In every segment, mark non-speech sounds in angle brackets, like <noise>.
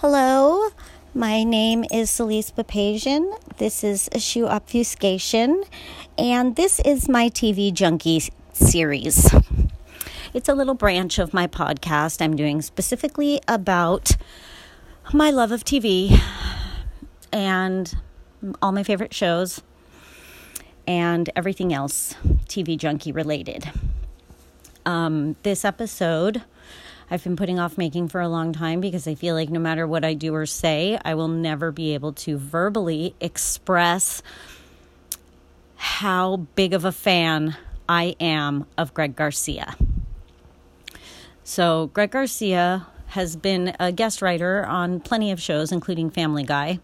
Hello, my name is Celeste Papazian. This is a shoe obfuscation, and this is my TV junkie series. It's a little branch of my podcast I'm doing specifically about my love of TV and all my favorite shows and everything else TV junkie related. Um, this episode I've been putting off making for a long time because I feel like no matter what I do or say, I will never be able to verbally express how big of a fan I am of Greg Garcia. So, Greg Garcia has been a guest writer on plenty of shows, including Family Guy.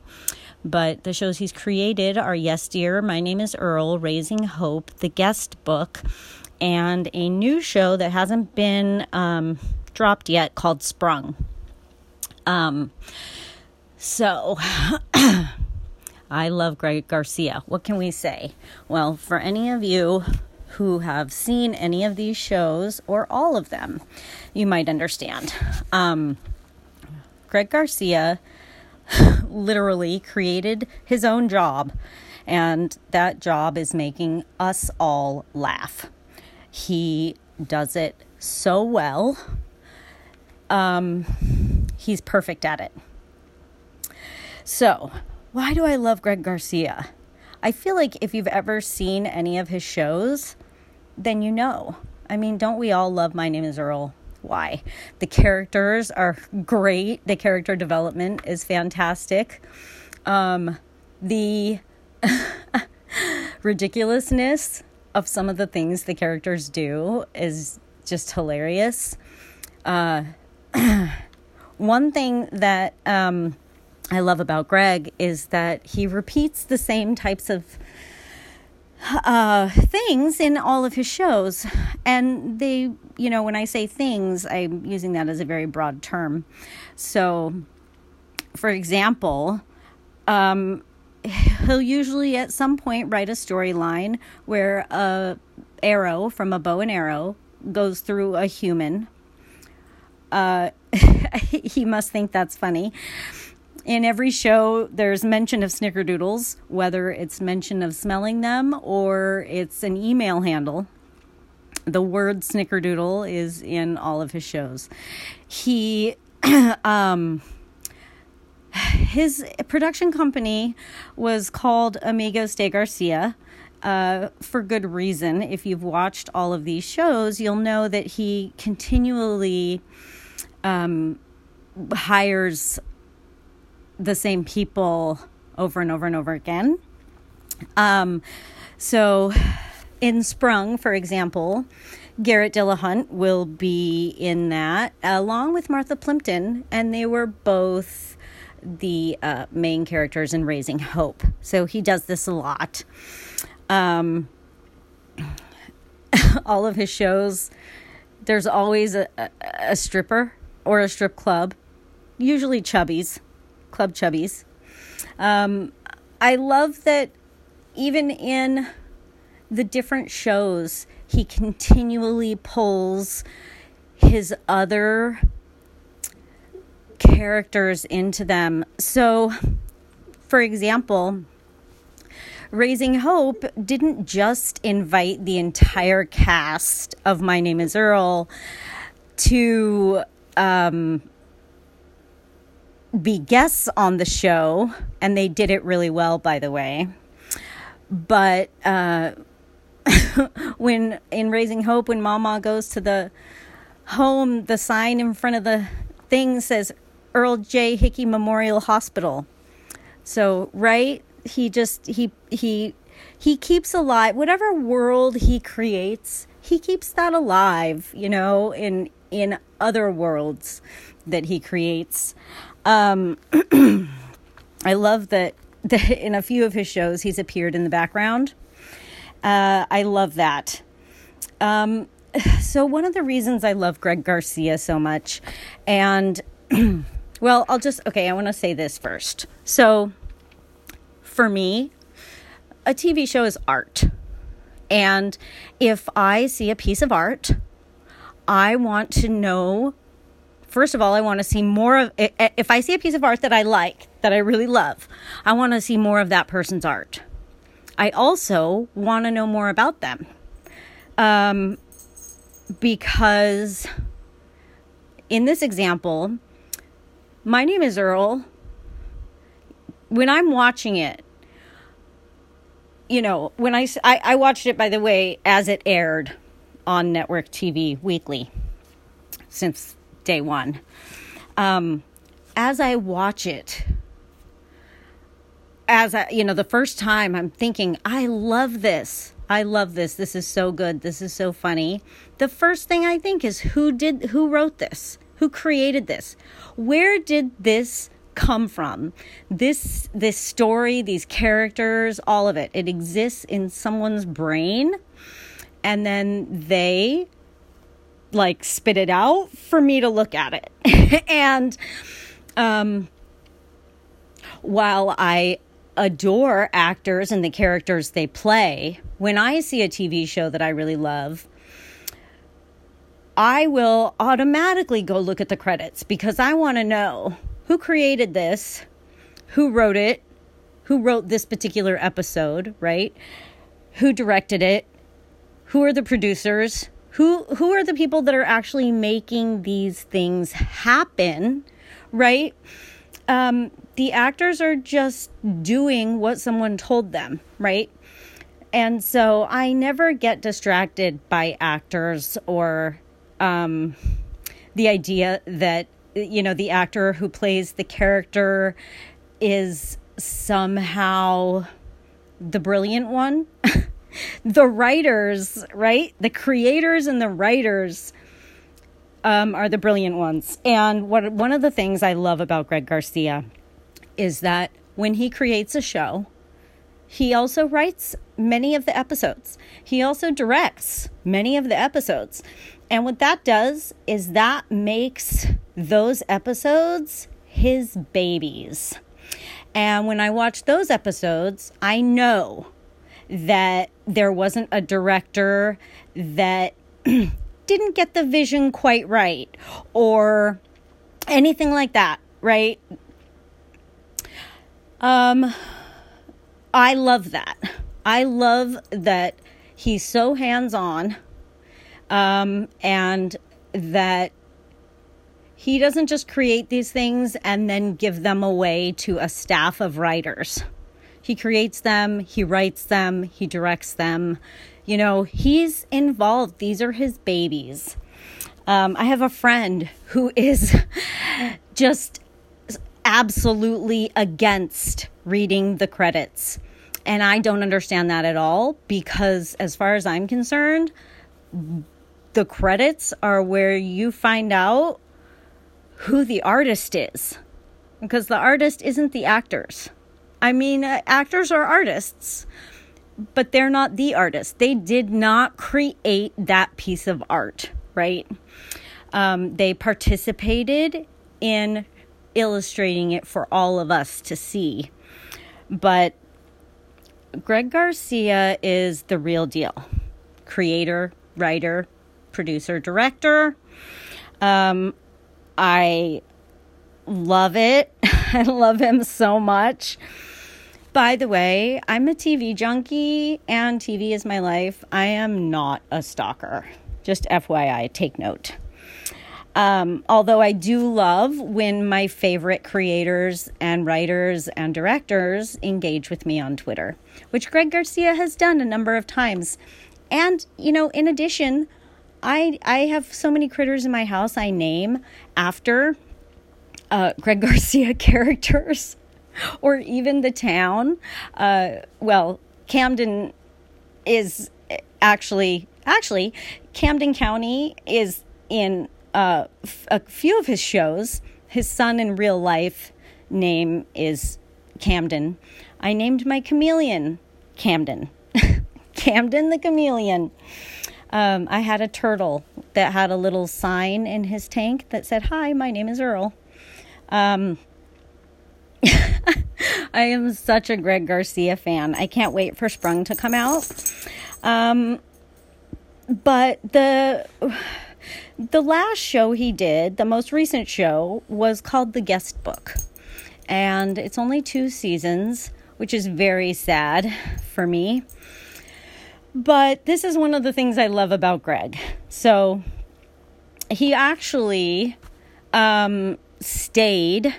But the shows he's created are Yes Dear, My Name is Earl, Raising Hope, The Guest Book, and a new show that hasn't been um, dropped yet called Sprung. Um, so <coughs> I love Greg Garcia. What can we say? Well, for any of you who have seen any of these shows or all of them, you might understand. Um, Greg Garcia <laughs> literally created his own job, and that job is making us all laugh. He does it so well um, he's perfect at it. So, why do I love Greg Garcia? I feel like if you've ever seen any of his shows, then you know. I mean, don't we all love My Name is Earl? Why? The characters are great. The character development is fantastic. Um, the <laughs> ridiculousness of some of the things the characters do is just hilarious. Uh, <clears throat> one thing that um, I love about Greg is that he repeats the same types of uh, things in all of his shows. And they, you know, when I say things, I'm using that as a very broad term. So, for example, um, he'll usually at some point write a storyline where a arrow from a bow and arrow goes through a human uh, <laughs> he must think that's funny. In every show, there's mention of snickerdoodles, whether it's mention of smelling them or it's an email handle. The word snickerdoodle is in all of his shows. He, <clears throat> um, his production company was called Amigos de Garcia. Uh, for good reason. If you've watched all of these shows, you'll know that he continually um, hires the same people over and over and over again. Um, so, in Sprung, for example, Garrett Dillahunt will be in that along with Martha Plimpton, and they were both the uh, main characters in Raising Hope. So he does this a lot. Um, <laughs> all of his shows, there's always a, a, a stripper or a strip club, usually chubbies, club chubbies. Um, I love that even in the different shows, he continually pulls his other characters into them. So, for example, Raising Hope didn't just invite the entire cast of My Name is Earl to um, be guests on the show, and they did it really well, by the way. But uh, <laughs> when in Raising Hope, when Mama goes to the home, the sign in front of the thing says Earl J. Hickey Memorial Hospital. So, right, he just he he he keeps alive whatever world he creates. He keeps that alive, you know, in in other worlds that he creates. Um, <clears throat> I love that, that in a few of his shows he's appeared in the background. Uh, I love that. Um, <sighs> so, one of the reasons I love Greg Garcia so much, and <clears throat> well, I'll just, okay, I want to say this first. So, for me, a TV show is art. And if I see a piece of art I want to know first of all, I want to see more of if I see a piece of art that I like, that I really love, I want to see more of that person's art. I also want to know more about them. Um, because in this example, my name is Earl. When I'm watching it, you know, when I, I, I watched it, by the way, as it aired on network TV weekly since day one. Um, as I watch it, as I, you know, the first time I'm thinking, I love this. I love this. This is so good. This is so funny. The first thing I think is who did, who wrote this? Who created this? Where did this come from? This, this story, these characters, all of it, it exists in someone's brain and then they like spit it out for me to look at it. <laughs> and um, while I adore actors and the characters they play, when I see a TV show that I really love, I will automatically go look at the credits because I want to know who created this, who wrote it, who wrote this particular episode, right? Who directed it, who are the producers, who who are the people that are actually making these things happen, right? Um, the actors are just doing what someone told them, right? And so I never get distracted by actors or um, the idea that, you know, the actor who plays the character is somehow the brilliant one. <laughs> the writers, right? The creators and the writers um, are the brilliant ones. And what one of the things I love about Greg Garcia is that when he creates a show, he also writes many of the episodes. He also directs many of the episodes. And what that does is that makes those episodes his babies. And when I watch those episodes, I know that there wasn't a director that <clears throat> didn't get the vision quite right or anything like that, right? Um I love that. I love that he's so hands-on um and that he doesn't just create these things and then give them away to a staff of writers. He creates them, he writes them, he directs them. You know, he's involved. These are his babies. Um, I have a friend who <laughs> is just absolutely against reading the credits. And I don't understand that at all because, as far as I'm concerned, the credits are where you find out who the artist is because the artist isn't the actors. I mean, uh, actors are artists, but they're not the artist. They did not create that piece of art, right? Um, they participated in illustrating it for all of us to see. But Greg Garcia is the real deal creator, writer, producer, director. Um, I love it. <laughs> <laughs> I love him so much. By the way, I'm a TV junkie and TV is my life. I am not a stalker. Just FYI, take note. Um, although I do love when my favorite creators and writers and directors engage with me on Twitter, which Greg Garcia has done a number of times. And, you know, in addition, I, I have so many critters in my house I name after uh, Greg <laughs> Garcia characters or even the town. Uh, well, Camden is actually actually Camden County is in uh, f- a few of his shows. His son in real life name is Camden. I named my chameleon Camden. <laughs> Camden the chameleon. Um, I had a turtle that had a little sign in his tank that said, Hi, my name is Earl. Um, <laughs> I am such a Greg Garcia fan. I can't wait for Sprung to come out. Um, but the The last show he did, the most recent show, was called The Guest Book. And it's only two seasons, which is very sad for me. But this is one of the things I love about Greg. So he actually um, stayed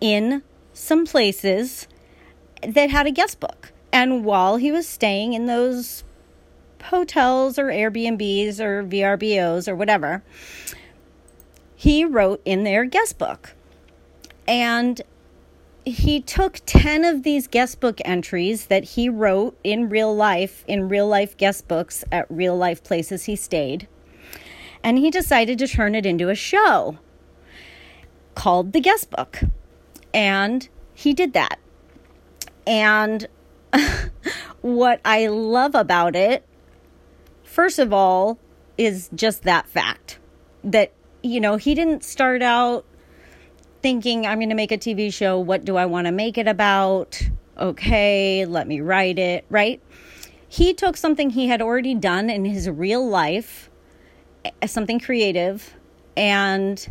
in some places that had a guest book. And while he was staying in those hotels or Airbnbs or VRBOs or whatever, he wrote in their guest book. And he took 10 of these guest book entries that he wrote in real life, in real life guest books at real life places he stayed, and he decided to turn it into a show called The Guest Book. And he did that. And <laughs> what I love about it, first of all, is just that fact that, you know, he didn't start out thinking, I'm going to make a TV show. What do I want to make it about? Okay, let me write it, right? He took something he had already done in his real life, eh, something creative, and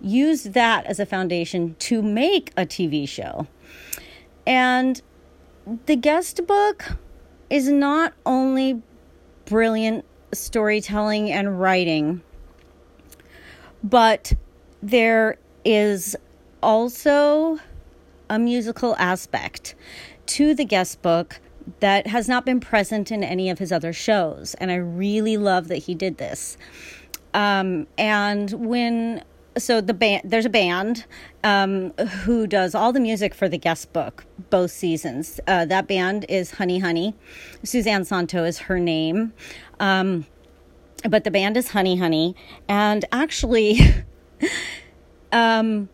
used that as a foundation to make a TV show. And the guest book is not only brilliant storytelling and writing, but there is also a musical aspect to the guest book that has not been present in any of his other shows. And I really love that he did this. Um, and when so the band there's a band um, who does all the music for the guest book both seasons. Uh, that band is honey honey. Suzanne santo is her name. Um, but the band is honey honey. And actually <laughs> um,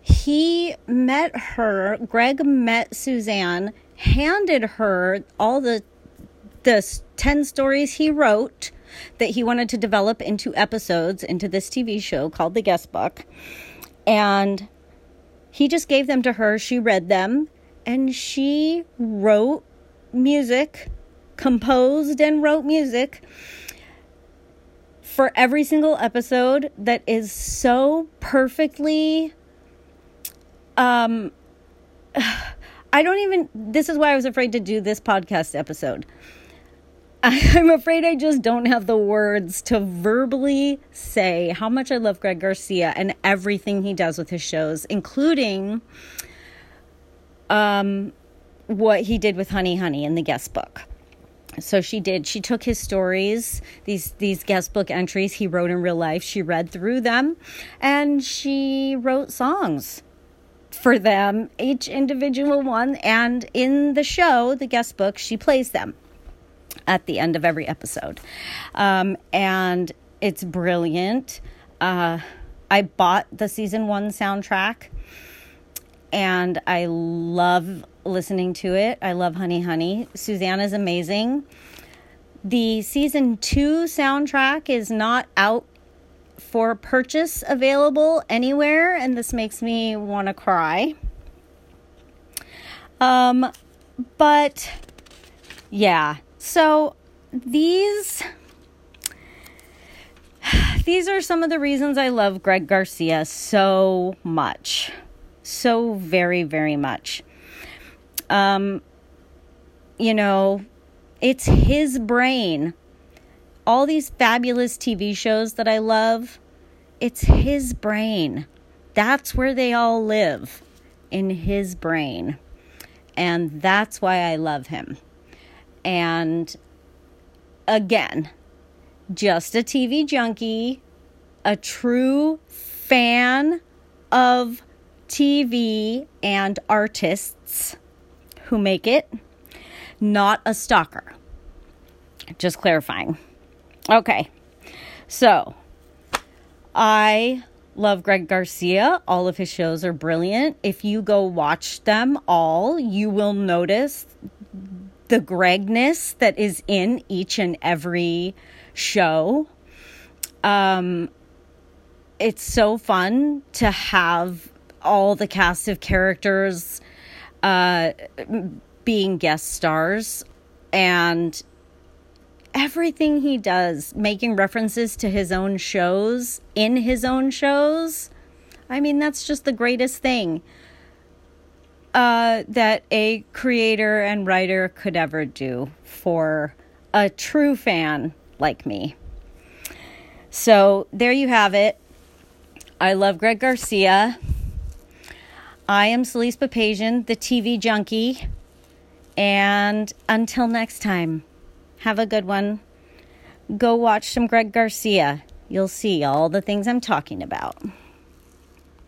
he met her greg met suzanne handed her all the the 10 stories he wrote that he wanted to develop into episodes into this TV show called The Guest Book. And he just gave them to her. She read them and she wrote music, composed and wrote music for every single episode that is so perfectly um <sighs> I don't even this is why I was afraid to do this podcast episode <laughs> I'm afraid I just don't have the words to verbally say how much I love Greg Garcia and everything he does with his shows, including um, what he did with Honey Honey in the guest book. So she did. She took his stories, these these guest book entries he wrote in real life. She read through them, and she wrote songs for them, each individual one. And in the show, the guest book, she plays them at the end of every episode. Um, and it's brilliant. Uh, I bought the season one soundtrack and I love listening to it. I love Honey Honey. Suzanne is amazing. The season two soundtrack is not out for purchase available anywhere, and this makes me want to cry. Um, but yeah, so these <sighs> these are some of the reasons I love Greg Garcia so much. So very very much. Um you know, it's his brain. All these fabulous TV shows that I love, it's his brain. That's where they all live in his brain. And that's why I love him. And again, just a TV junkie, a true fan of TV and artists who make it, not a stalker. Just clarifying. Okay, so I love Greg Garcia. All of his shows are brilliant. If you go watch them all, you will notice the Gregness that is in each and every show. Um, it's so fun to have all the cast of characters uh, being guest stars. And everything he does, making references to his own shows in his own shows. I mean, that's just the greatest thing uh, that a creator and writer could ever do for a true fan like me. So there you have it. I love Greg Garcia. I am Celeste Papazian, the TV junkie. And until next time, have a good one. Go watch some Greg Garcia. You'll see all the things I'm talking about.